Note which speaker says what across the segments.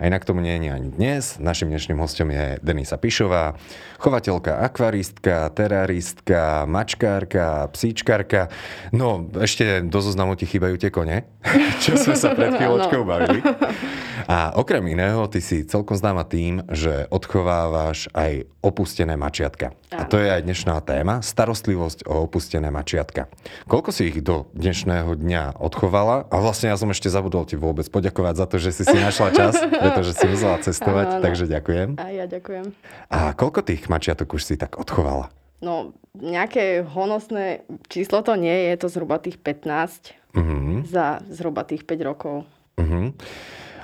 Speaker 1: A inak tomu nie je ani dnes. Našim dnešným hostom je Denisa Pišová, chovateľka, akvaristka, teraristka, mačkárka, psíčkárka. No, ešte do zoznamu ti chýbajú tie kone, čo sme sa pred chvíľočkou bavili. A okrem iného, ty si celkom známa tým, že odchovávaš aj opustené mačiatka. A to je aj dnešná téma, starostlivosť o opustené mačiatka. Koľko si ich do dnešného dňa odchovala? A vlastne ja som ešte zabudol ti vôbec poďakovať za to, že si si našla čas, pretože si musela cestovať, Áno. takže ďakujem.
Speaker 2: A ja ďakujem.
Speaker 1: A koľko tých mačiatok už si tak odchovala?
Speaker 2: No, nejaké honosné číslo to nie je, je to zhruba tých 15 uh-huh. za zhruba tých 5 rokov. Uh-huh.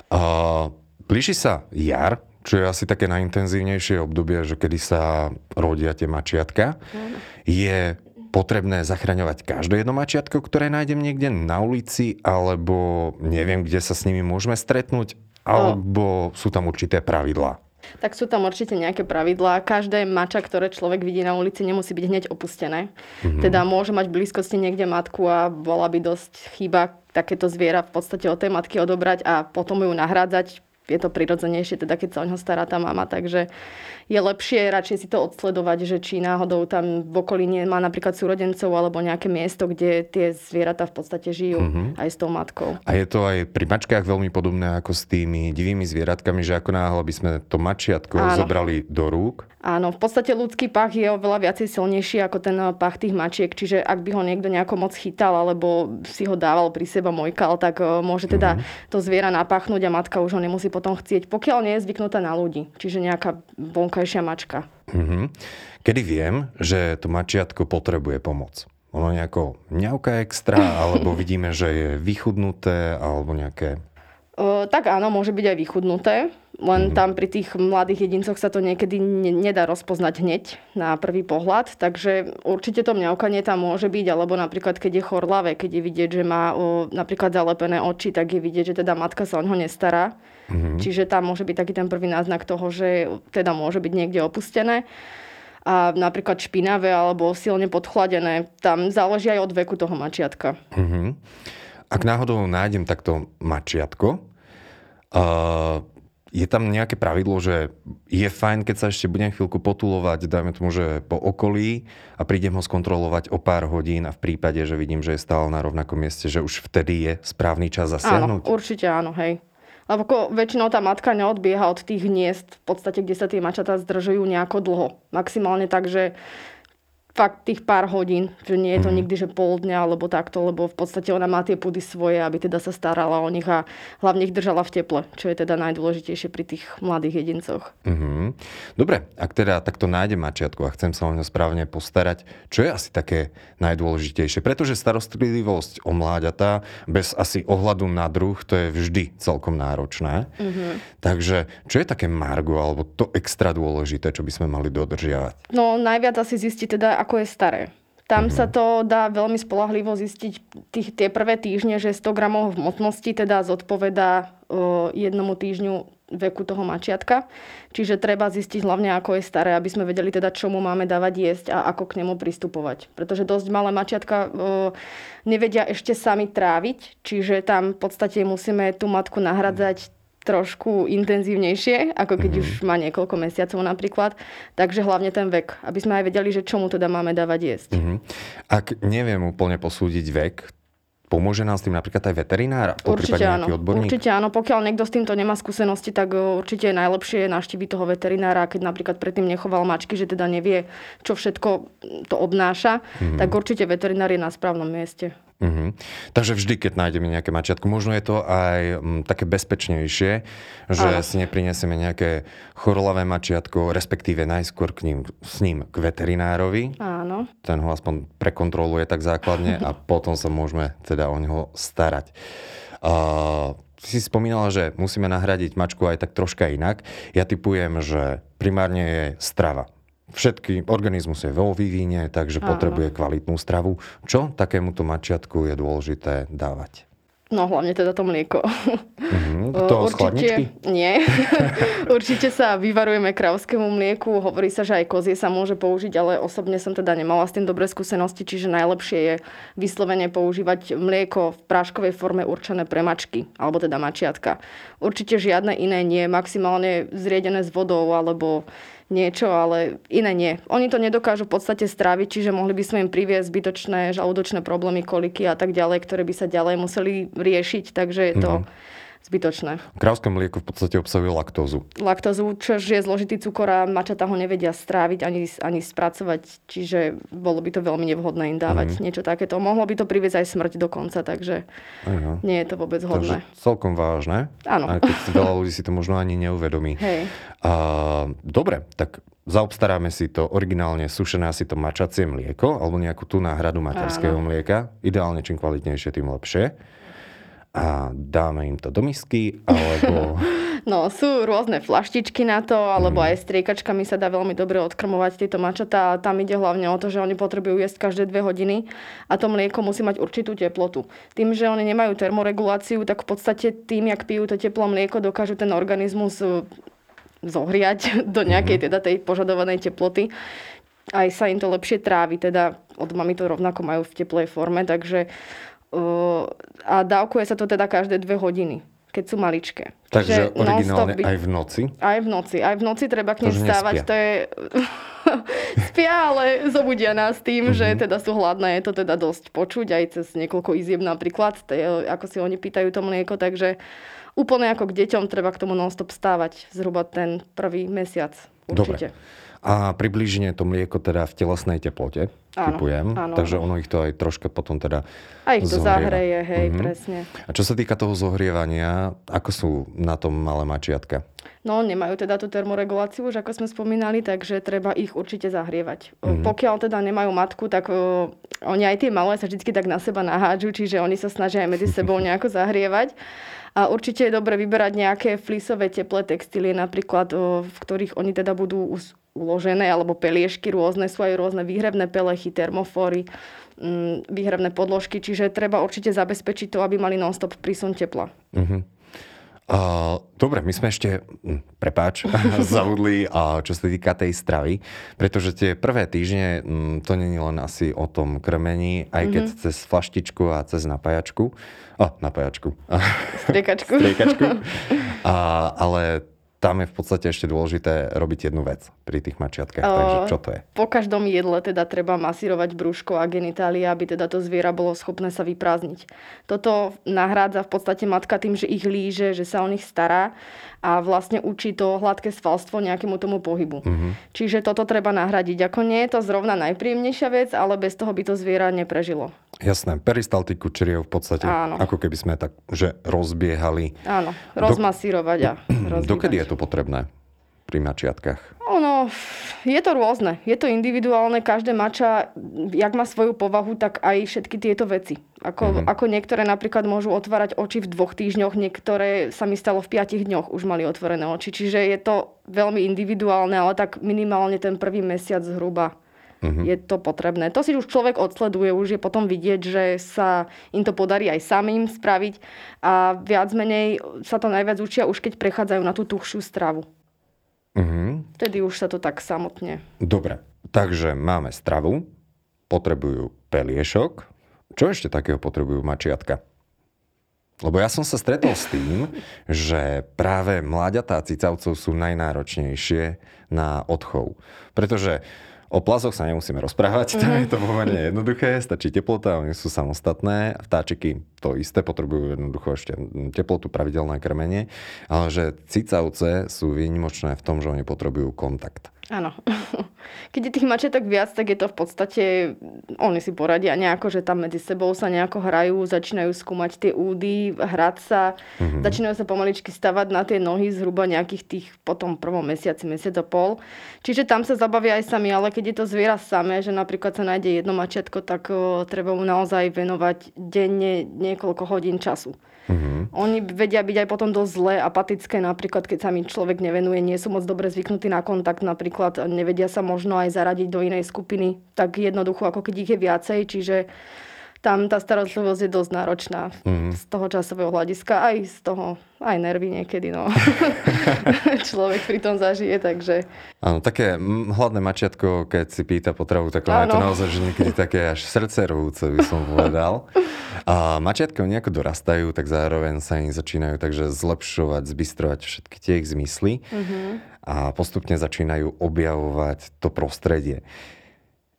Speaker 1: Uh, blíži sa jar, čo je asi také najintenzívnejšie obdobie, že kedy sa rodia tie mačiatka. Uh-huh. Je potrebné zachraňovať každé jedno mačiatko, ktoré nájdem niekde na ulici, alebo neviem, kde sa s nimi môžeme stretnúť, alebo sú tam určité pravidlá?
Speaker 2: Tak sú tam určite nejaké pravidlá. Každé mača, ktoré človek vidí na ulici, nemusí byť hneď opustené. Mm-hmm. Teda môže mať v blízkosti niekde matku a bola by dosť chyba takéto zviera v podstate od tej matky odobrať a potom ju nahrádzať je to prirodzenejšie, teda keď sa o ňo stará tá mama, takže je lepšie radšej si to odsledovať, že či náhodou tam v okolí má napríklad súrodencov alebo nejaké miesto, kde tie zvieratá v podstate žijú mm-hmm. aj s tou matkou.
Speaker 1: A je to aj pri mačkách veľmi podobné ako s tými divými zvieratkami, že ako náhle by sme to mačiatko Áno. zobrali do rúk,
Speaker 2: Áno, v podstate ľudský pach je oveľa viacej silnejší ako ten pach tých mačiek, čiže ak by ho niekto nejako moc chytal alebo si ho dával pri seba mojkal, tak eh, môže teda mm-hmm. to zviera napáchnuť a matka už ho nemusí potom chcieť, pokiaľ nie je zvyknutá na ľudí, čiže nejaká vonkajšia mačka. Mm-hmm.
Speaker 1: Kedy viem, že to mačiatko potrebuje pomoc? Ono nejako mňauka extra, alebo vidíme, že je vychudnuté, alebo nejaké
Speaker 2: tak áno, môže byť aj vychudnuté, len mm-hmm. tam pri tých mladých jedincoch sa to niekedy ne- nedá rozpoznať hneď na prvý pohľad, takže určite to mňaukanie tam môže byť, alebo napríklad keď je chorlavé, keď je vidieť, že má o, napríklad zalepené oči, tak je vidieť, že teda matka sa o ňo nestará. Mm-hmm. Čiže tam môže byť taký ten prvý náznak toho, že teda môže byť niekde opustené a napríklad špinavé alebo silne podchladené. Tam záleží aj od veku toho mačiatka. Mm-hmm.
Speaker 1: Ak náhodou nájdem takto mačiatko, uh, je tam nejaké pravidlo, že je fajn, keď sa ešte budem chvíľku potulovať, dajme tomu, že po okolí a prídem ho skontrolovať o pár hodín a v prípade, že vidím, že je stále na rovnakom mieste, že už vtedy je správny čas zasiahnuť?
Speaker 2: Áno, určite áno, hej. Lebo väčšinou tá matka neodbieha od tých hniezd, v podstate, kde sa tie mačatá zdržujú nejako dlho. Maximálne tak, že fakt tých pár hodín, že nie je to mm. nikdy, že pol dňa alebo takto, lebo v podstate ona má tie pudy svoje, aby teda sa starala o nich a hlavne ich držala v teple, čo je teda najdôležitejšie pri tých mladých jedincoch. Mm-hmm.
Speaker 1: Dobre, ak teda takto nájdem mačiatku a chcem sa o ňo správne postarať, čo je asi také najdôležitejšie? Pretože starostlivosť o mláďatá bez asi ohľadu na druh, to je vždy celkom náročné. Mm-hmm. Takže čo je také margo alebo to extra dôležité, čo by sme mali dodržiavať?
Speaker 2: No najviac asi zistiť teda, ako je staré. Tam sa to dá veľmi spolahlivo zistiť tých, tie prvé týždne, že 100 gramov hmotnosti teda zodpoveda o, jednomu týždňu veku toho mačiatka. Čiže treba zistiť hlavne, ako je staré, aby sme vedeli teda, čo mu máme dávať jesť a ako k nemu pristupovať. Pretože dosť malé mačiatka o, nevedia ešte sami tráviť, čiže tam v podstate musíme tú matku nahradzať trošku intenzívnejšie, ako keď mm-hmm. už má niekoľko mesiacov napríklad. Takže hlavne ten vek, aby sme aj vedeli, že čomu teda máme dávať jesť. Mm-hmm.
Speaker 1: Ak neviem úplne posúdiť vek, Pomôže nám s tým napríklad aj veterinár?
Speaker 2: Určite áno. Odborník? Určite áno. Pokiaľ niekto s týmto nemá skúsenosti, tak určite je najlepšie navštíviť toho veterinára, keď napríklad predtým nechoval mačky, že teda nevie, čo všetko to obnáša, mm-hmm. tak určite veterinár je na správnom mieste.
Speaker 1: Uh-huh. Takže vždy, keď nájdeme nejaké mačiatko, možno je to aj m, mm, také bezpečnejšie, že Áno. si neprinesieme nejaké chorolavé mačiatko, respektíve najskôr k ním, s ním k veterinárovi.
Speaker 2: Áno.
Speaker 1: Ten ho aspoň prekontroluje tak základne a potom sa môžeme teda o neho starať. Uh, si spomínala, že musíme nahradiť mačku aj tak troška inak. Ja typujem, že primárne je strava všetky, organizmus je vo vývine, takže Áno. potrebuje kvalitnú stravu. Čo takémuto mačiatku je dôležité dávať?
Speaker 2: No hlavne teda to mlieko.
Speaker 1: Mm-hmm. To
Speaker 2: Určite, nie. Určite sa vyvarujeme kravskému mlieku. Hovorí sa, že aj kozie sa môže použiť, ale osobne som teda nemala s tým dobré skúsenosti, čiže najlepšie je vyslovene používať mlieko v práškovej forme určené pre mačky, alebo teda mačiatka. Určite žiadne iné nie, maximálne zriedené s vodou alebo niečo, ale iné nie. Oni to nedokážu v podstate stráviť, čiže mohli by sme im priviesť zbytočné žalúdočné problémy, koliky a tak ďalej, ktoré by sa ďalej museli riešiť, takže je to mm zbytočné.
Speaker 1: Krávské mlieko v podstate obsahuje laktózu.
Speaker 2: Laktózu, čo je zložitý cukor a mačata ho nevedia stráviť ani, ani spracovať, čiže bolo by to veľmi nevhodné im dávať mm. niečo takéto. Mohlo by to priviesť aj smrť dokonca, takže Aha. nie je to vôbec hodné.
Speaker 1: Takže celkom vážne.
Speaker 2: Áno.
Speaker 1: Aj keď veľa ľudí si to možno ani neuvedomí.
Speaker 2: Hej.
Speaker 1: A, dobre, tak zaobstaráme si to originálne sušené asi to mačacie mlieko alebo nejakú tú náhradu materského Áno. mlieka. Ideálne čím kvalitnejšie, tým lepšie a dáme im to do misky, alebo...
Speaker 2: No, sú rôzne flaštičky na to, alebo mm. aj striekačkami sa dá veľmi dobre odkrmovať tieto mačatá. Tam ide hlavne o to, že oni potrebujú jesť každé dve hodiny a to mlieko musí mať určitú teplotu. Tým, že oni nemajú termoreguláciu, tak v podstate tým, jak pijú to teplé mlieko, dokážu ten organizmus e, zohriať do nejakej mm. teda tej požadovanej teploty aj sa im to lepšie trávi, teda od mami to rovnako majú v teplej forme, takže a dávkuje sa to teda každé dve hodiny keď sú maličké.
Speaker 1: Takže Čiže originálne by... aj v noci?
Speaker 2: Aj v noci. Aj v noci treba k nim stávať. To je... spia, ale zobudia nás tým, mm-hmm. že mhm. teda sú hladné. Je to teda dosť počuť aj cez niekoľko izieb napríklad, ako si oni pýtajú to mlieko. Takže úplne ako k deťom treba k tomu non-stop stávať zhruba ten prvý mesiac. Určite.
Speaker 1: Dobre. A približne to mlieko teda v telesnej teplote áno, typujem, áno. takže ono ich to aj troška potom teda
Speaker 2: A ich to zohrieva. zahreje, hej, mm-hmm. presne.
Speaker 1: A čo sa týka toho zohrievania, ako sú na tom malé mačiatka?
Speaker 2: No, nemajú teda tú termoreguláciu, už ako sme spomínali, takže treba ich určite zahrievať. Mm-hmm. Pokiaľ teda nemajú matku, tak o, oni aj tie malé sa vždy tak na seba nahádžu, čiže oni sa snažia aj medzi sebou nejako zahrievať. A určite je dobre vyberať nejaké flisové teplé textílie, napríklad, v ktorých oni teda budú uložené, alebo peliešky rôzne, sú aj rôzne výhrebné pelechy, termofóry, mm, výhrebné podložky, čiže treba určite zabezpečiť to, aby mali non-stop prísun tepla. Uh-huh.
Speaker 1: Uh, dobre, my sme ešte, hm, prepáč, zavudli, uh, čo sa týka tej stravy, pretože tie prvé týždne, um, to není len asi o tom krmení, aj keď mm-hmm. cez flaštičku a cez napájačku, oh, napájačku.
Speaker 2: Striekačku.
Speaker 1: Striekačku. Uh, ale tam je v podstate ešte dôležité robiť jednu vec pri tých mačiatkách. O, Takže čo to je?
Speaker 2: Po každom jedle teda treba masírovať brúško a genitália, aby teda to zviera bolo schopné sa vyprázdniť. Toto nahrádza v podstate matka tým, že ich líže, že sa o nich stará a vlastne učí to hladké svalstvo nejakému tomu pohybu. Mm-hmm. Čiže toto treba nahradiť. Ako nie je to zrovna najpríjemnejšia vec, ale bez toho by to zviera neprežilo.
Speaker 1: Jasné, peristaltiku čriev v podstate, Áno. ako keby sme tak, že rozbiehali.
Speaker 2: Áno, rozmasírovať a rozbíhať.
Speaker 1: Dokedy je to potrebné pri mačiatkách?
Speaker 2: Ono, je to rôzne. Je to individuálne. Každé mača, jak má svoju povahu, tak aj všetky tieto veci. Ako, mm-hmm. ako niektoré napríklad môžu otvárať oči v dvoch týždňoch, niektoré sa mi stalo v piatich dňoch už mali otvorené oči. Čiže je to veľmi individuálne, ale tak minimálne ten prvý mesiac zhruba uh-huh. je to potrebné. To si už človek odsleduje, už je potom vidieť, že sa im to podarí aj samým spraviť a viac menej sa to najviac učia už keď prechádzajú na tú tuhšiu stravu. Uh-huh. Vtedy už sa to tak samotne.
Speaker 1: Dobre, takže máme stravu, potrebujú peliešok. Čo ešte takého potrebujú mačiatka? Lebo ja som sa stretol s tým, že práve mláďatá cicavcov sú najnáročnejšie na odchov. Pretože O plazoch sa nemusíme rozprávať, tam je to pomerne jednoduché, stačí teplota, oni sú samostatné. Vtáčiky to isté, potrebujú jednoducho ešte teplotu, pravidelné krmenie, ale že cicavce sú výnimočné v tom, že oni potrebujú kontakt.
Speaker 2: Áno. Keď je tých mačetok viac, tak je to v podstate, oni si poradia nejako, že tam medzi sebou sa nejako hrajú, začínajú skúmať tie údy, hrať sa, mm-hmm. začínajú sa pomaličky stavať na tie nohy zhruba nejakých tých potom prvom mesiaci, mesiac a pol. Čiže tam sa zabavia aj sami, ale keď je to zviera samé, že napríklad sa nájde jedno mačiatko, tak o, treba mu naozaj venovať denne niekoľko hodín času. Mm-hmm. Oni vedia byť aj potom dosť zlé, apatické, napríklad keď sa mi človek nevenuje, nie sú moc dobre zvyknutí na kontakt, napríklad nevedia sa možno aj zaradiť do inej skupiny, tak jednoducho ako keď ich je viacej, čiže tam tá starostlivosť je dosť náročná mm. z toho časového hľadiska, aj z toho, aj nervy niekedy, no. Človek pri tom zažije, takže...
Speaker 1: Áno, také hladné mačiatko, keď si pýta potravu, tak je to naozaj, že niekedy také až srdce rúce, by som povedal. A mačiatko nejako dorastajú, tak zároveň sa im začínajú takže zlepšovať, zbystrovať všetky tie ich zmysly mm-hmm. a postupne začínajú objavovať to prostredie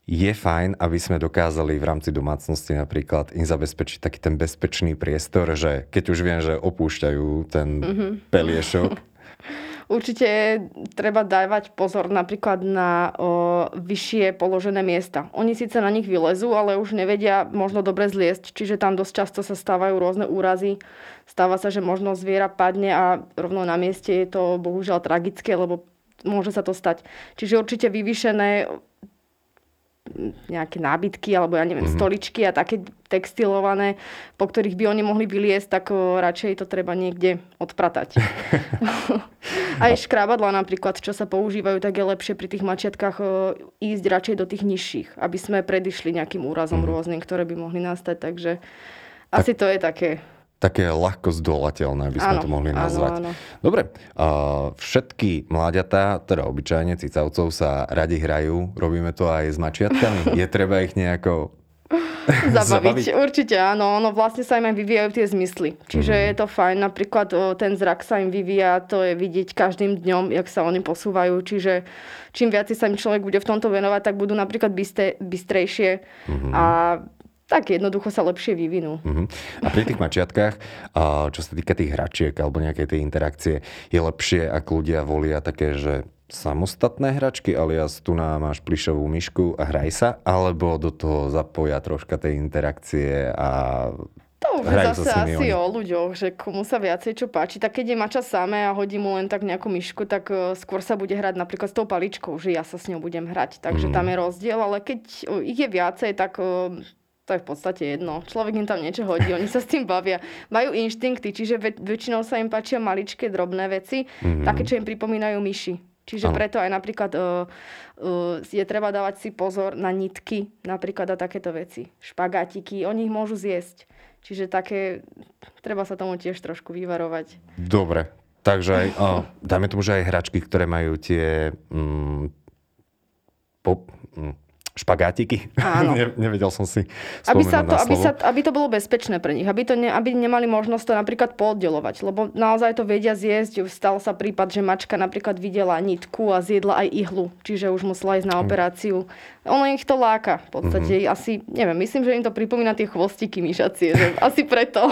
Speaker 1: je fajn, aby sme dokázali v rámci domácnosti napríklad im zabezpečiť taký ten bezpečný priestor, že keď už viem, že opúšťajú ten mm-hmm. peliešok.
Speaker 2: Určite treba dávať pozor napríklad na o, vyššie položené miesta. Oni síce na nich vylezú, ale už nevedia možno dobre zliesť, čiže tam dosť často sa stávajú rôzne úrazy. Stáva sa, že možno zviera padne a rovno na mieste je to bohužiaľ tragické, lebo môže sa to stať. Čiže určite vyvýšené nejaké nábytky alebo ja neviem, mm-hmm. stoličky a také textilované, po ktorých by oni mohli vyliesť, tak o, radšej to treba niekde odpratať. Aj škrábadla napríklad, čo sa používajú, tak je lepšie pri tých mačiatkách o, ísť radšej do tých nižších, aby sme predišli nejakým úrazom mm-hmm. rôznym, ktoré by mohli nastať. Takže asi tak... to je také
Speaker 1: také ľahko zdolateľné, by sme áno, to mohli nazvať. Áno, áno. Dobre, uh, všetky mláďatá, teda obyčajne cicavcov sa radi hrajú, robíme to aj s mačiatkami. Je treba ich nejako
Speaker 2: Zabaviť. Zabaviť. Určite áno, ono vlastne sa im aj vyvíjajú tie zmysly. Čiže mm. je to fajn, napríklad o, ten zrak sa im vyvíja, to je vidieť každým dňom, jak sa oni posúvajú. Čiže čím viac sa im človek bude v tomto venovať, tak budú napríklad bystre, bystrejšie mm. a tak jednoducho sa lepšie vyvinú. Uh-huh.
Speaker 1: A pri tých mačiatkách, čo sa týka tých hračiek alebo nejakej tej interakcie, je lepšie, ak ľudia volia také, že samostatné hračky, alias tu nám máš plišovú myšku a hraj sa, alebo do toho zapoja troška tej interakcie a
Speaker 2: to už je zase asi oni. o ľuďoch, že komu sa viacej čo páči. Tak keď je mača samé a hodí mu len tak nejakú myšku, tak uh, skôr sa bude hrať napríklad s tou paličkou, že ja sa s ňou budem hrať. Takže mm. tam je rozdiel, ale keď uh, ich je viacej, tak uh, to je v podstate jedno. Človek im tam niečo hodí, oni sa s tým bavia. Majú inštinkty, čiže väč- väčšinou sa im páčia maličké, drobné veci, mm-hmm. také, čo im pripomínajú myši. Čiže ano. preto aj napríklad uh, uh, je treba dávať si pozor na nitky, napríklad a takéto veci. Špagátiky, oni ich môžu zjesť. Čiže také, treba sa tomu tiež trošku vyvarovať.
Speaker 1: Dobre, takže aj, oh, dáme tomu, že aj hračky, ktoré majú tie mm, pop, mm, špagátiky. Áno. ne, nevedel som si
Speaker 2: aby sa, to, aby, sa, aby to bolo bezpečné pre nich, aby, to ne, aby nemali možnosť to napríklad pooddelovať, lebo naozaj to vedia zjesť. Stal sa prípad, že mačka napríklad videla nitku a zjedla aj ihlu, čiže už musela ísť na operáciu. Ono ich to láka v podstate. Mm-hmm. Asi, neviem, myslím, že im to pripomína tie chvostiky myšacie, že asi preto.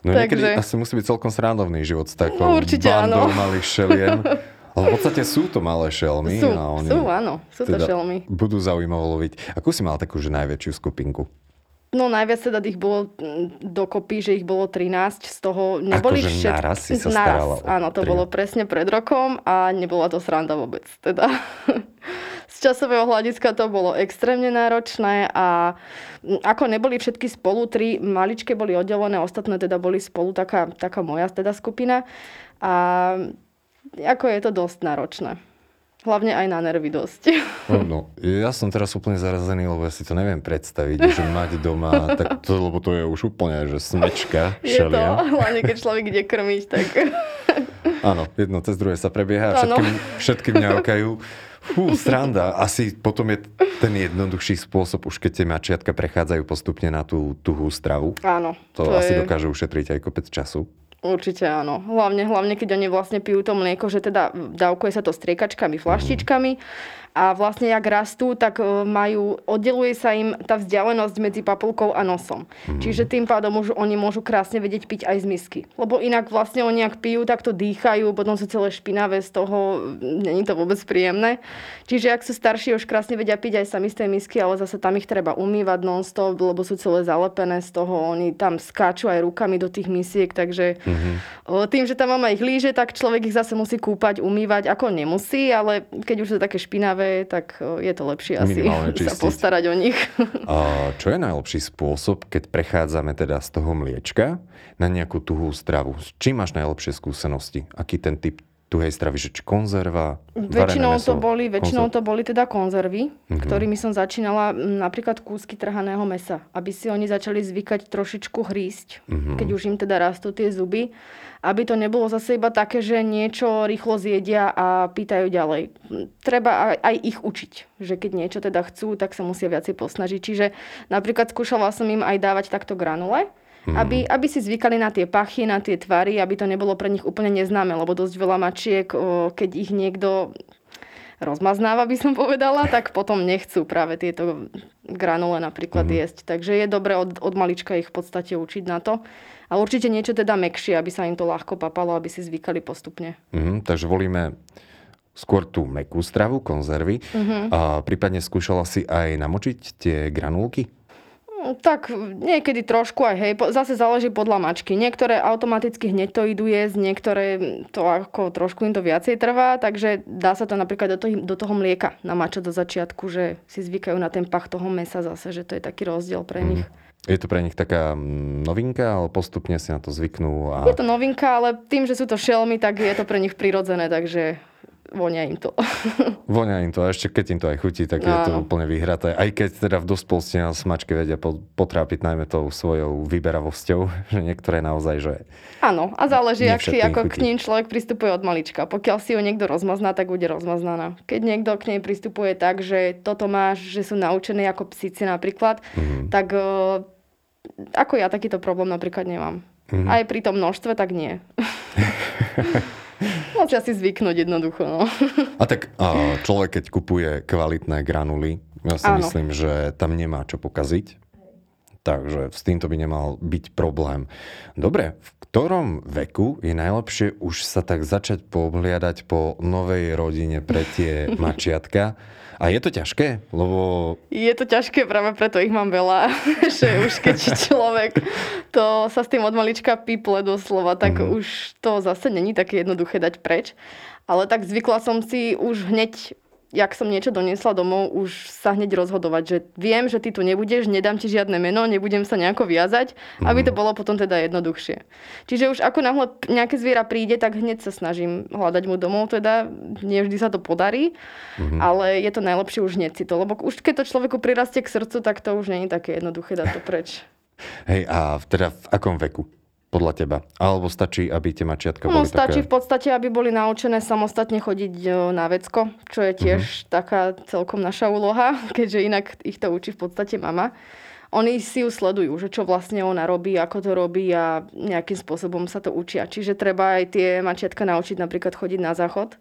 Speaker 1: No Takže... niekedy asi musí byť celkom srandovný život s takou no, určite bandou áno. malých šeliem. Ale v podstate sú to malé šelmy.
Speaker 2: Sú, a oni sú áno, sú to teda šelmy.
Speaker 1: Budú zaujímavo loviť. Akú si mal takú, že najväčšiu skupinku?
Speaker 2: No najviac teda ich bolo dokopy, že ich bolo 13, z toho neboli
Speaker 1: akože všet... naraz si sa
Speaker 2: naraz, Áno, to 13. bolo presne pred rokom a nebola to sranda vôbec. Teda z časového hľadiska to bolo extrémne náročné a ako neboli všetky spolu, tri maličké boli oddelené, ostatné teda boli spolu, taká, taká moja teda skupina. A ako je to dosť náročné. Hlavne aj na nervy dosť.
Speaker 1: No, ja som teraz úplne zarazený, lebo ja si to neviem predstaviť, že mať doma, tak to, lebo to je už úplne, že smečka.
Speaker 2: Je to, hlavne keď človek ide krmiť, tak...
Speaker 1: Áno, jedno cez druhé sa prebieha a všetky, všetky mňa okajú. Fú, sranda. Asi potom je ten jednoduchší spôsob, už keď tie mačiatka prechádzajú postupne na tú tuhú stravu.
Speaker 2: Áno.
Speaker 1: To, to asi je... dokáže ušetriť aj kopec času.
Speaker 2: Určite áno. Hlavne, hlavne keď oni vlastne pijú to mlieko, že teda dávkuje sa to striekačkami, flaštičkami. Mm a vlastne jak rastú, tak e, majú, oddeluje sa im tá vzdialenosť medzi papulkou a nosom. Mm. Čiže tým pádom už oni môžu krásne vedieť piť aj z misky. Lebo inak vlastne oni ak pijú, tak to dýchajú, potom sú celé špinavé z toho, není to vôbec príjemné. Čiže ak sú starší, už krásne vedia piť aj sami z tej misky, ale zase tam ich treba umývať non-stop, lebo sú celé zalepené z toho, oni tam skáču aj rukami do tých misiek, takže mm-hmm. tým, že tam mama ich líže, tak človek ich zase musí kúpať, umývať, ako nemusí, ale keď už sú také špinavé, zdravé, tak je to lepšie asi sa postarať o nich.
Speaker 1: A čo je najlepší spôsob, keď prechádzame teda z toho mliečka na nejakú tuhú stravu? S čím máš najlepšie skúsenosti? Aký ten typ tuhej stravy, že či konzerva,
Speaker 2: Väčšinou to, boli, väčšinou
Speaker 1: konzerv-
Speaker 2: to boli teda konzervy, mm-hmm. ktorými som začínala m, napríklad kúsky trhaného mesa, aby si oni začali zvykať trošičku hrísť, mm-hmm. keď už im teda rastú tie zuby, aby to nebolo zase iba také, že niečo rýchlo zjedia a pýtajú ďalej. Treba aj, aj ich učiť, že keď niečo teda chcú, tak sa musia viacej posnažiť. Čiže napríklad skúšala som im aj dávať takto granule, Mm. Aby, aby si zvykali na tie pachy, na tie tvary, aby to nebolo pre nich úplne neznáme, lebo dosť veľa mačiek, keď ich niekto rozmaznáva, by som povedala, tak potom nechcú práve tieto granule napríklad mm. jesť. Takže je dobre od, od malička ich v podstate učiť na to. A určite niečo teda mekšie, aby sa im to ľahko papalo, aby si zvykali postupne.
Speaker 1: Mm, takže volíme skôr tú mekú stravu, konzervy. Mm-hmm. A prípadne skúšala si aj namočiť tie granulky?
Speaker 2: Tak niekedy trošku aj hej, zase záleží podľa mačky. Niektoré automaticky hneď to idú jesť, niektoré to ako trošku im to viacej trvá, takže dá sa to napríklad do toho, do toho mlieka namačať do začiatku, že si zvykajú na ten pach toho mesa zase, že to je taký rozdiel pre nich. Mm.
Speaker 1: Je to pre nich taká mm, novinka, ale postupne si na to zvyknú. A...
Speaker 2: Je to novinka, ale tým, že sú to šelmy, tak je to pre nich prirodzené, takže vonia im to.
Speaker 1: vonia im to a ešte keď im to aj chutí, tak je to úplne vyhraté. Aj keď teda v dospolstve nás smačky vedia potrápiť najmä tou svojou vyberavosťou, že niektoré naozaj, že...
Speaker 2: Áno, a záleží, ak si ako k ním človek pristupuje od malička. Pokiaľ si ju niekto rozmazná, tak bude rozmaznaná. Keď niekto k nej pristupuje tak, že toto máš, že sú naučení ako psíci napríklad, mm-hmm. tak uh, ako ja takýto problém napríklad nemám. Mm-hmm. Aj pri tom množstve, tak nie. Musia si zvyknúť jednoducho. No.
Speaker 1: A tak človek, keď kupuje kvalitné granuly, ja si Áno. myslím, že tam nemá čo pokaziť. Takže s týmto by nemal byť problém. Dobre, v ktorom veku je najlepšie už sa tak začať pohliadať po novej rodine pre tie mačiatka? A je to ťažké? Lebo...
Speaker 2: Je to ťažké, práve preto ich mám veľa. že už keď človek to sa s tým od malička píple doslova, tak mm-hmm. už to zase není také jednoduché dať preč. Ale tak zvykla som si už hneď jak som niečo doniesla domov, už sa hneď rozhodovať, že viem, že ty tu nebudeš, nedám ti žiadne meno, nebudem sa nejako viazať, aby to mhm. bolo potom teda jednoduchšie. Čiže už ako náhle nejaké zviera príde, tak hneď sa snažím hľadať mu domov, teda nevždy sa to podarí, mm. ale je to najlepšie už hneď si to, lebo už keď to človeku prirastie k srdcu, tak to už nie je také jednoduché dať to preč.
Speaker 1: Hej, a teda v akom veku? Podľa teba? Alebo stačí, aby tie mačiatka no, boli
Speaker 2: stačí
Speaker 1: také...
Speaker 2: v podstate, aby boli naučené samostatne chodiť e, na vecko, čo je tiež uh-huh. taká celkom naša úloha, keďže inak ich to učí v podstate mama. Oni si ju sledujú, že čo vlastne ona robí, ako to robí a nejakým spôsobom sa to učia. Čiže treba aj tie mačiatka naučiť napríklad chodiť na záchod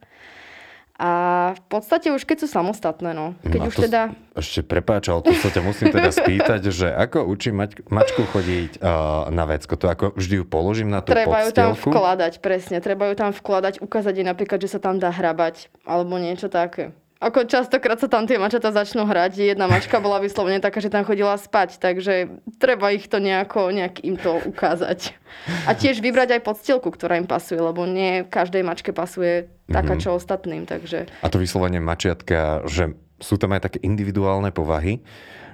Speaker 2: a v podstate už keď sú samostatné, no. Keď no už teda...
Speaker 1: Ešte prepáčal, to sa ťa musím teda spýtať, že ako učím mač, mačku chodiť uh, na vecko? To ako vždy ju položím na tú
Speaker 2: Treba
Speaker 1: ju
Speaker 2: tam vkladať, presne. Treba ju tam vkladať, ukázať jej napríklad, že sa tam dá hrabať, alebo niečo také. Ako častokrát sa tam tie mačata začnú hrať. Jedna mačka bola vyslovene taká, že tam chodila spať, takže treba ich to nejako, nejak im to ukázať. A tiež vybrať aj podstielku, ktorá im pasuje, lebo nie každej mačke pasuje taká, mhm. čo ostatným. Takže...
Speaker 1: A to vyslovene mačiatka, že sú tam aj také individuálne povahy,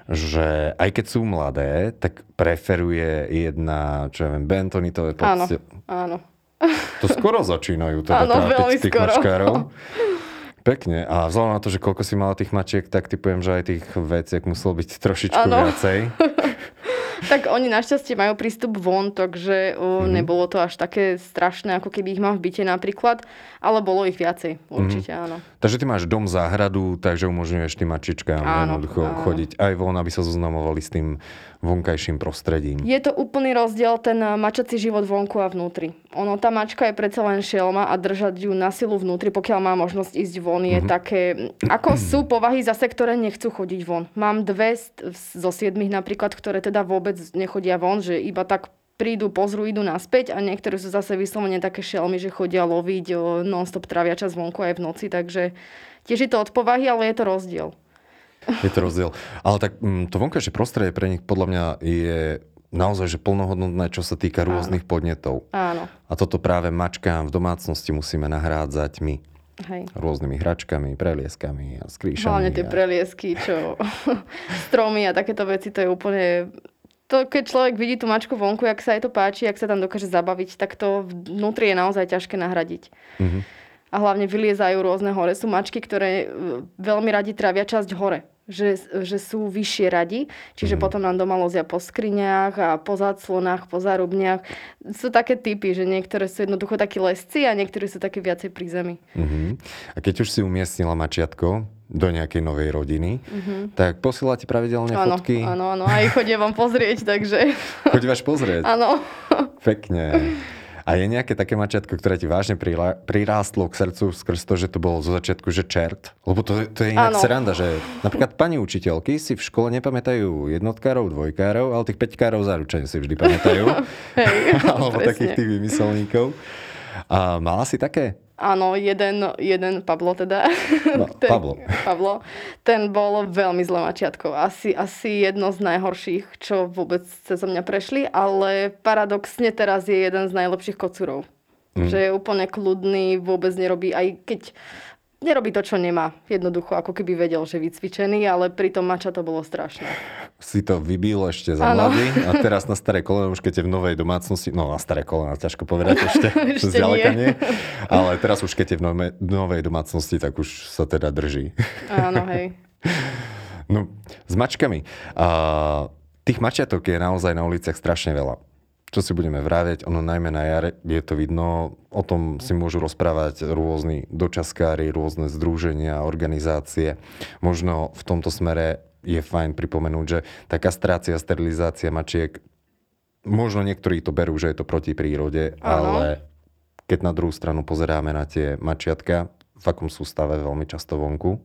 Speaker 1: že aj keď sú mladé, tak preferuje jedna, čo ja viem, bentonitové
Speaker 2: podstielky. Áno, áno.
Speaker 1: To skoro začínajú teda áno, veľmi tých skoro. mačkárov. Pekne. A vzhľadom na to, že koľko si mala tých mačiek, tak typujem, že aj tých veciek muselo byť trošičku ano. viacej.
Speaker 2: tak oni našťastie majú prístup von, takže mm-hmm. nebolo to až také strašné, ako keby ich mal v byte napríklad, ale bolo ich viacej, určite mm-hmm. áno.
Speaker 1: Takže ty máš dom záhradu, takže umožňuješ tým mačičkám áno, jednoducho áno. chodiť aj von, aby sa zoznamovali s tým vonkajším prostredím.
Speaker 2: Je to úplný rozdiel ten mačací život vonku a vnútri. Ono, tá mačka je predsa len šelma a držať ju na silu vnútri, pokiaľ má možnosť ísť von, je mm-hmm. také... Ako sú povahy zase, ktoré nechcú chodiť von. Mám dve zo siedmých napríklad, ktoré teda vôbec nechodia von, že iba tak prídu, pozrú, idú naspäť a niektoré sú zase vyslovene také šelmy, že chodia loviť, non-stop trávia čas vonku aj v noci, takže tiež je to od povahy, ale je to rozdiel.
Speaker 1: Je to rozdiel. Ale tak mm, to vonkajšie prostredie pre nich podľa mňa je naozaj že plnohodnotné, čo sa týka rôznych Áno. podnetov.
Speaker 2: Áno.
Speaker 1: A toto práve mačkám v domácnosti musíme nahrádzať my.
Speaker 2: Hej.
Speaker 1: Rôznymi hračkami, prelieskami a skrýšami.
Speaker 2: Hlavne tie a... preliesky, čo stromy a takéto veci, to je úplne to, keď človek vidí tú mačku vonku, jak sa jej to páči, jak sa tam dokáže zabaviť, tak to vnútri je naozaj ťažké nahradiť. Mm-hmm. a hlavne vyliezajú rôzne hore. Sú mačky, ktoré e, veľmi radi trávia časť hore že, že sú vyššie radi, čiže mm. potom nám doma lozia po skriniach a po záclonách, po zárubniach. Sú také typy, že niektoré sú jednoducho takí lesci a niektorí sú také viacej pri zemi.
Speaker 1: Mm-hmm. A keď už si umiestnila mačiatko do nejakej novej rodiny, mm-hmm. tak posielate pravidelne
Speaker 2: áno,
Speaker 1: fotky?
Speaker 2: Áno, áno, aj chodím vám pozrieť, takže...
Speaker 1: Chodívaš pozrieť?
Speaker 2: Áno.
Speaker 1: Pekne. A je nejaké také mačiatko, ktoré ti vážne prirástlo k srdcu skrz to, že to bolo zo začiatku, že čert? Lebo to, to je inak ano. sranda, že napríklad pani učiteľky si v škole nepamätajú jednotkárov, dvojkárov, ale tých peťkárov zaručene si vždy pamätajú.
Speaker 2: Hej,
Speaker 1: Alebo presne. takých tých vymyselníkov. A mala si také?
Speaker 2: Áno, jeden, jeden Pablo teda.
Speaker 1: No, ten, Pablo.
Speaker 2: Pablo. Ten bol veľmi zlé mačiatko. Asi, asi jedno z najhorších, čo vôbec cez mňa prešli, ale paradoxne teraz je jeden z najlepších kocúrov. Mm. Že je úplne kľudný, vôbec nerobí, aj keď nerobí to, čo nemá. Jednoducho, ako keby vedel, že vycvičený, ale pritom mača to bolo strašné.
Speaker 1: Si to vybil ešte za mladý a teraz na staré koleno, už keď je v novej domácnosti, no na staré koleno, ťažko povedať ešte, ešte nie. nie. Ale teraz už keď je v novej, novej domácnosti, tak už sa teda drží.
Speaker 2: Áno, hej.
Speaker 1: No, s mačkami. A, tých mačiatok je naozaj na uliciach strašne veľa čo si budeme vraviať, ono najmä na jare je to vidno, o tom si môžu rozprávať rôzni dočaskári, rôzne združenia, organizácie. Možno v tomto smere je fajn pripomenúť, že tá kastrácia, sterilizácia mačiek, možno niektorí to berú, že je to proti prírode, Aha. ale keď na druhú stranu pozeráme na tie mačiatka, v akom sú stave veľmi často vonku,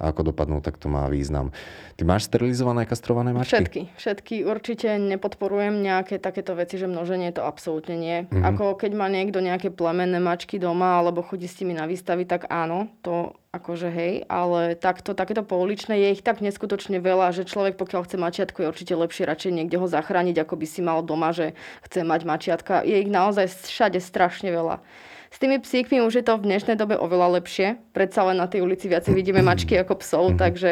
Speaker 1: a ako dopadnú, tak to má význam. Ty máš sterilizované, kastrované mačky?
Speaker 2: Všetky. Všetky. Určite nepodporujem nejaké takéto veci, že množenie to absolútne nie. Mm-hmm. Ako keď má niekto nejaké plemenné mačky doma alebo chodí s nimi na výstavy, tak áno, to akože hej, ale takto, takéto pouličné je ich tak neskutočne veľa, že človek pokiaľ chce mačiatko je určite lepšie radšej niekde ho zachrániť, ako by si mal doma, že chce mať mačiatka. Je ich naozaj všade strašne veľa. S tými psíkmi už je to v dnešnej dobe oveľa lepšie. Predsa len na tej ulici viacej vidíme mačky ako psov, mm-hmm. takže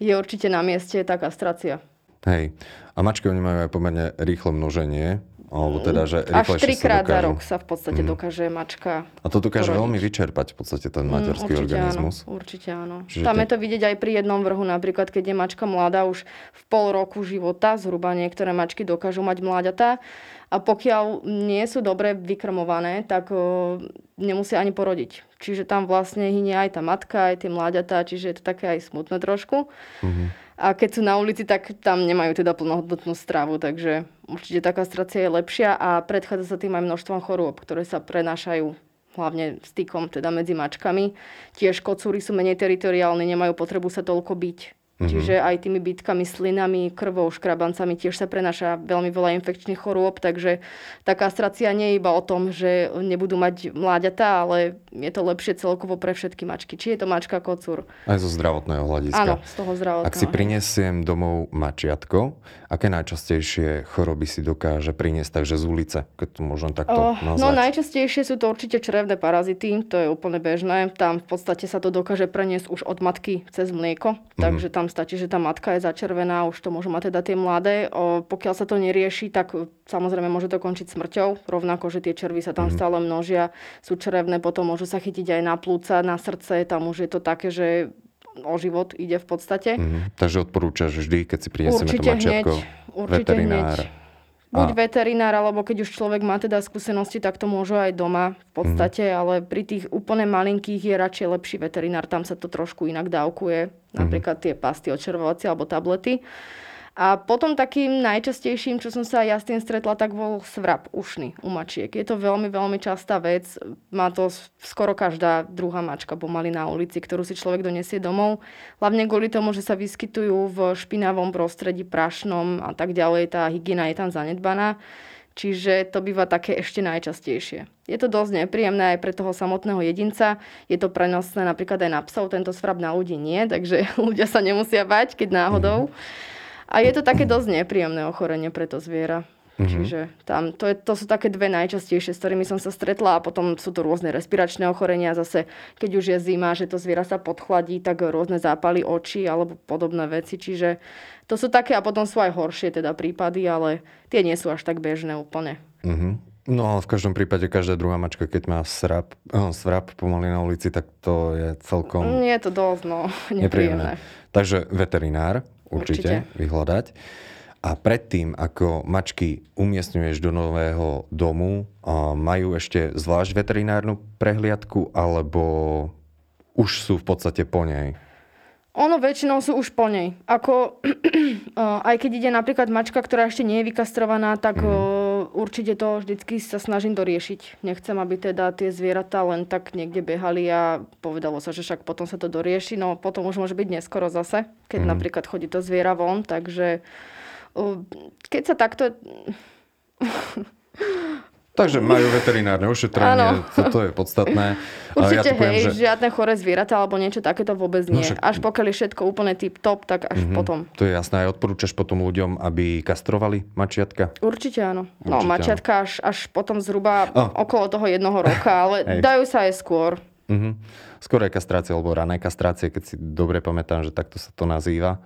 Speaker 2: je určite na mieste tá kastrácia.
Speaker 1: Hej. A mačky oni majú aj pomerne rýchle množenie. Alebo teda, že
Speaker 2: Až trikrát za rok sa v podstate mm. dokáže mačka
Speaker 1: A to dokáže porodiť. veľmi vyčerpať v podstate ten materský mm, určite organizmus.
Speaker 2: Áno, určite áno. Čiže Tam te... je to vidieť aj pri jednom vrhu, napríklad keď je mačka mladá už v pol roku života, zhruba niektoré mačky dokážu mať mláďatá a pokiaľ nie sú dobre vykrmované, tak o, nemusia ani porodiť. Čiže tam vlastne hynie aj tá matka, aj tie mláďatá, čiže je to také aj smutné trošku. Mm-hmm. A keď sú na ulici, tak tam nemajú teda plnohodnotnú stravu, takže určite tá kastrácia je lepšia a predchádza sa tým aj množstvom chorôb, ktoré sa prenášajú hlavne stykom teda medzi mačkami. Tiež kocúry sú menej teritoriálne, nemajú potrebu sa toľko byť Mm-hmm. Čiže aj tými bytkami, slinami, krvou, škrabancami tiež sa prenáša veľmi veľa infekčných chorôb, takže tá kastrácia nie je iba o tom, že nebudú mať mláďatá, ale je to lepšie celkovo pre všetky mačky. Či je to mačka, kocúr.
Speaker 1: Aj zo zdravotného hľadiska.
Speaker 2: Áno, z toho zdravotného.
Speaker 1: Ak si prinesiem domov mačiatko, aké najčastejšie choroby si dokáže priniesť, takže z ulice, keď to môžem takto oh, nazvať?
Speaker 2: No najčastejšie sú to určite črevné parazity, to je úplne bežné. Tam v podstate sa to dokáže preniesť už od matky cez mlieko, mm-hmm. takže tam stačí, že tá matka je začervená, už to môžu mať teda tie mladé. O, pokiaľ sa to nerieši, tak samozrejme môže to končiť smrťou, rovnako, že tie červy sa tam mm. stále množia, sú črevné, potom môžu sa chytiť aj na plúca, na srdce, tam už je to také, že o život ide v podstate. Mm.
Speaker 1: Takže odporúčaš vždy, keď si prinesieme to mačiatko,
Speaker 2: určite veterinár. Hneď Buď a... veterinár, alebo keď už človek má teda skúsenosti, tak to môže aj doma v podstate, mm. ale pri tých úplne malinkých je radšej lepší veterinár, tam sa to trošku inak dávkuje, napríklad tie pasty očervovacie alebo tablety. A potom takým najčastejším, čo som sa ja s tým stretla, tak bol svrap ušný u mačiek. Je to veľmi, veľmi častá vec. Má to skoro každá druhá mačka pomaly na ulici, ktorú si človek donesie domov. Hlavne kvôli tomu, že sa vyskytujú v špinavom prostredí, prašnom a tak ďalej. Tá hygiena je tam zanedbaná. Čiže to býva také ešte najčastejšie. Je to dosť nepríjemné aj pre toho samotného jedinca. Je to prenosné napríklad aj na psov, tento svrap na ľudí nie, takže ľudia sa nemusia bať, keď náhodou. Mm. A je to také dosť nepríjemné ochorenie pre to zviera. Mm-hmm. Čiže tam, to, je, to sú také dve najčastejšie, s ktorými som sa stretla a potom sú to rôzne respiračné ochorenia. Zase, keď už je zima, že to zviera sa podchladí, tak rôzne zápaly očí alebo podobné veci. Čiže to sú také a potom sú aj horšie teda prípady, ale tie nie sú až tak bežné úplne.
Speaker 1: Mm-hmm. No, v každom prípade každá druhá mačka, keď má srap, oh, svrap pomaly na ulici, tak to je celkom...
Speaker 2: Nie je to dosť, no, nepríjemné.
Speaker 1: Takže veterinár určite, určite vyhľadať. A predtým, ako mačky umiestňuješ do nového domu, majú ešte zvlášť veterinárnu prehliadku, alebo už sú v podstate po nej?
Speaker 2: Ono väčšinou sú už po nej. Ako, aj keď ide napríklad mačka, ktorá ešte nie je vykastrovaná, tak mm. Určite to vždycky sa snažím doriešiť. Nechcem, aby teda tie zvieratá len tak niekde behali a povedalo sa, že však potom sa to dorieši. No potom už môže byť neskoro zase, keď mm. napríklad chodí to zviera von. Takže keď sa takto
Speaker 1: Takže majú veterinárne ošetrenie, toto je podstatné.
Speaker 2: Určite, ja poviem, hej, že... žiadne chore zvieratá alebo niečo takéto vôbec no nie. No, však... Až pokiaľ je všetko úplne tip top, tak až mm-hmm. potom.
Speaker 1: To je jasné. Aj odporúčaš potom ľuďom, aby kastrovali mačiatka?
Speaker 2: Určite áno. No, Určite no, mačiatka áno. Až, až potom zhruba oh. okolo toho jednoho roka, ale dajú sa aj skôr.
Speaker 1: Mm-hmm. Skôr aj kastrácie, alebo rané kastrácie, keď si dobre pamätám, že takto sa to nazýva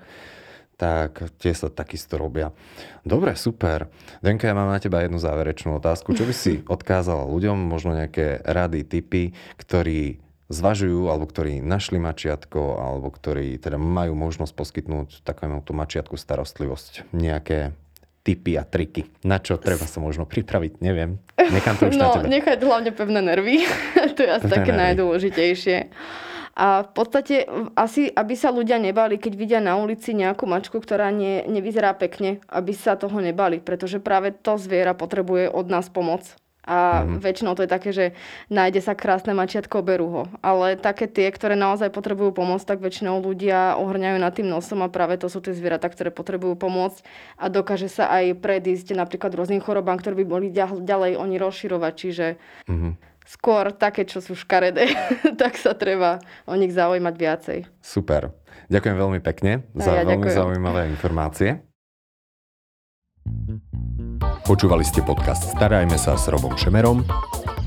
Speaker 1: tak tie sa takisto robia. Dobre, super. Denka, ja mám na teba jednu záverečnú otázku. Čo by si odkázala ľuďom, možno nejaké rady, typy, ktorí zvažujú, alebo ktorí našli mačiatko, alebo ktorí teda majú možnosť poskytnúť takému tú mačiatku starostlivosť. Nejaké typy a triky. Na čo treba sa možno pripraviť, neviem. Nechám to už
Speaker 2: no,
Speaker 1: na tebe.
Speaker 2: nechať hlavne pevné nervy. to je asi pevné také nervy. najdôležitejšie. A v podstate asi, aby sa ľudia nebali, keď vidia na ulici nejakú mačku, ktorá nie, nevyzerá pekne, aby sa toho nebali, pretože práve to zviera potrebuje od nás pomoc. A mm-hmm. väčšinou to je také, že nájde sa krásne mačiatko, berú ho. Ale také tie, ktoré naozaj potrebujú pomoc, tak väčšinou ľudia ohrňajú nad tým nosom a práve to sú tie zvieratá, ktoré potrebujú pomôcť a dokáže sa aj predísť napríklad rôznym chorobám, ktoré by boli ďalej oni rozširovať. Čiže mm-hmm skôr také, čo sú škaredé, tak sa treba o nich zaujímať viacej.
Speaker 1: Super. Ďakujem veľmi pekne za ja veľmi ďakujem. zaujímavé informácie. Počúvali ste podcast Starajme sa s Robom Šemerom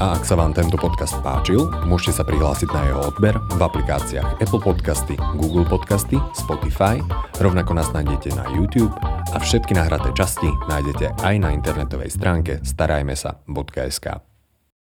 Speaker 1: a ak sa vám tento podcast páčil, môžete sa prihlásiť na jeho odber v aplikáciách Apple Podcasty, Google Podcasty, Spotify, rovnako nás nájdete na YouTube a všetky nahraté časti nájdete aj na internetovej stránke starajmesa.sk.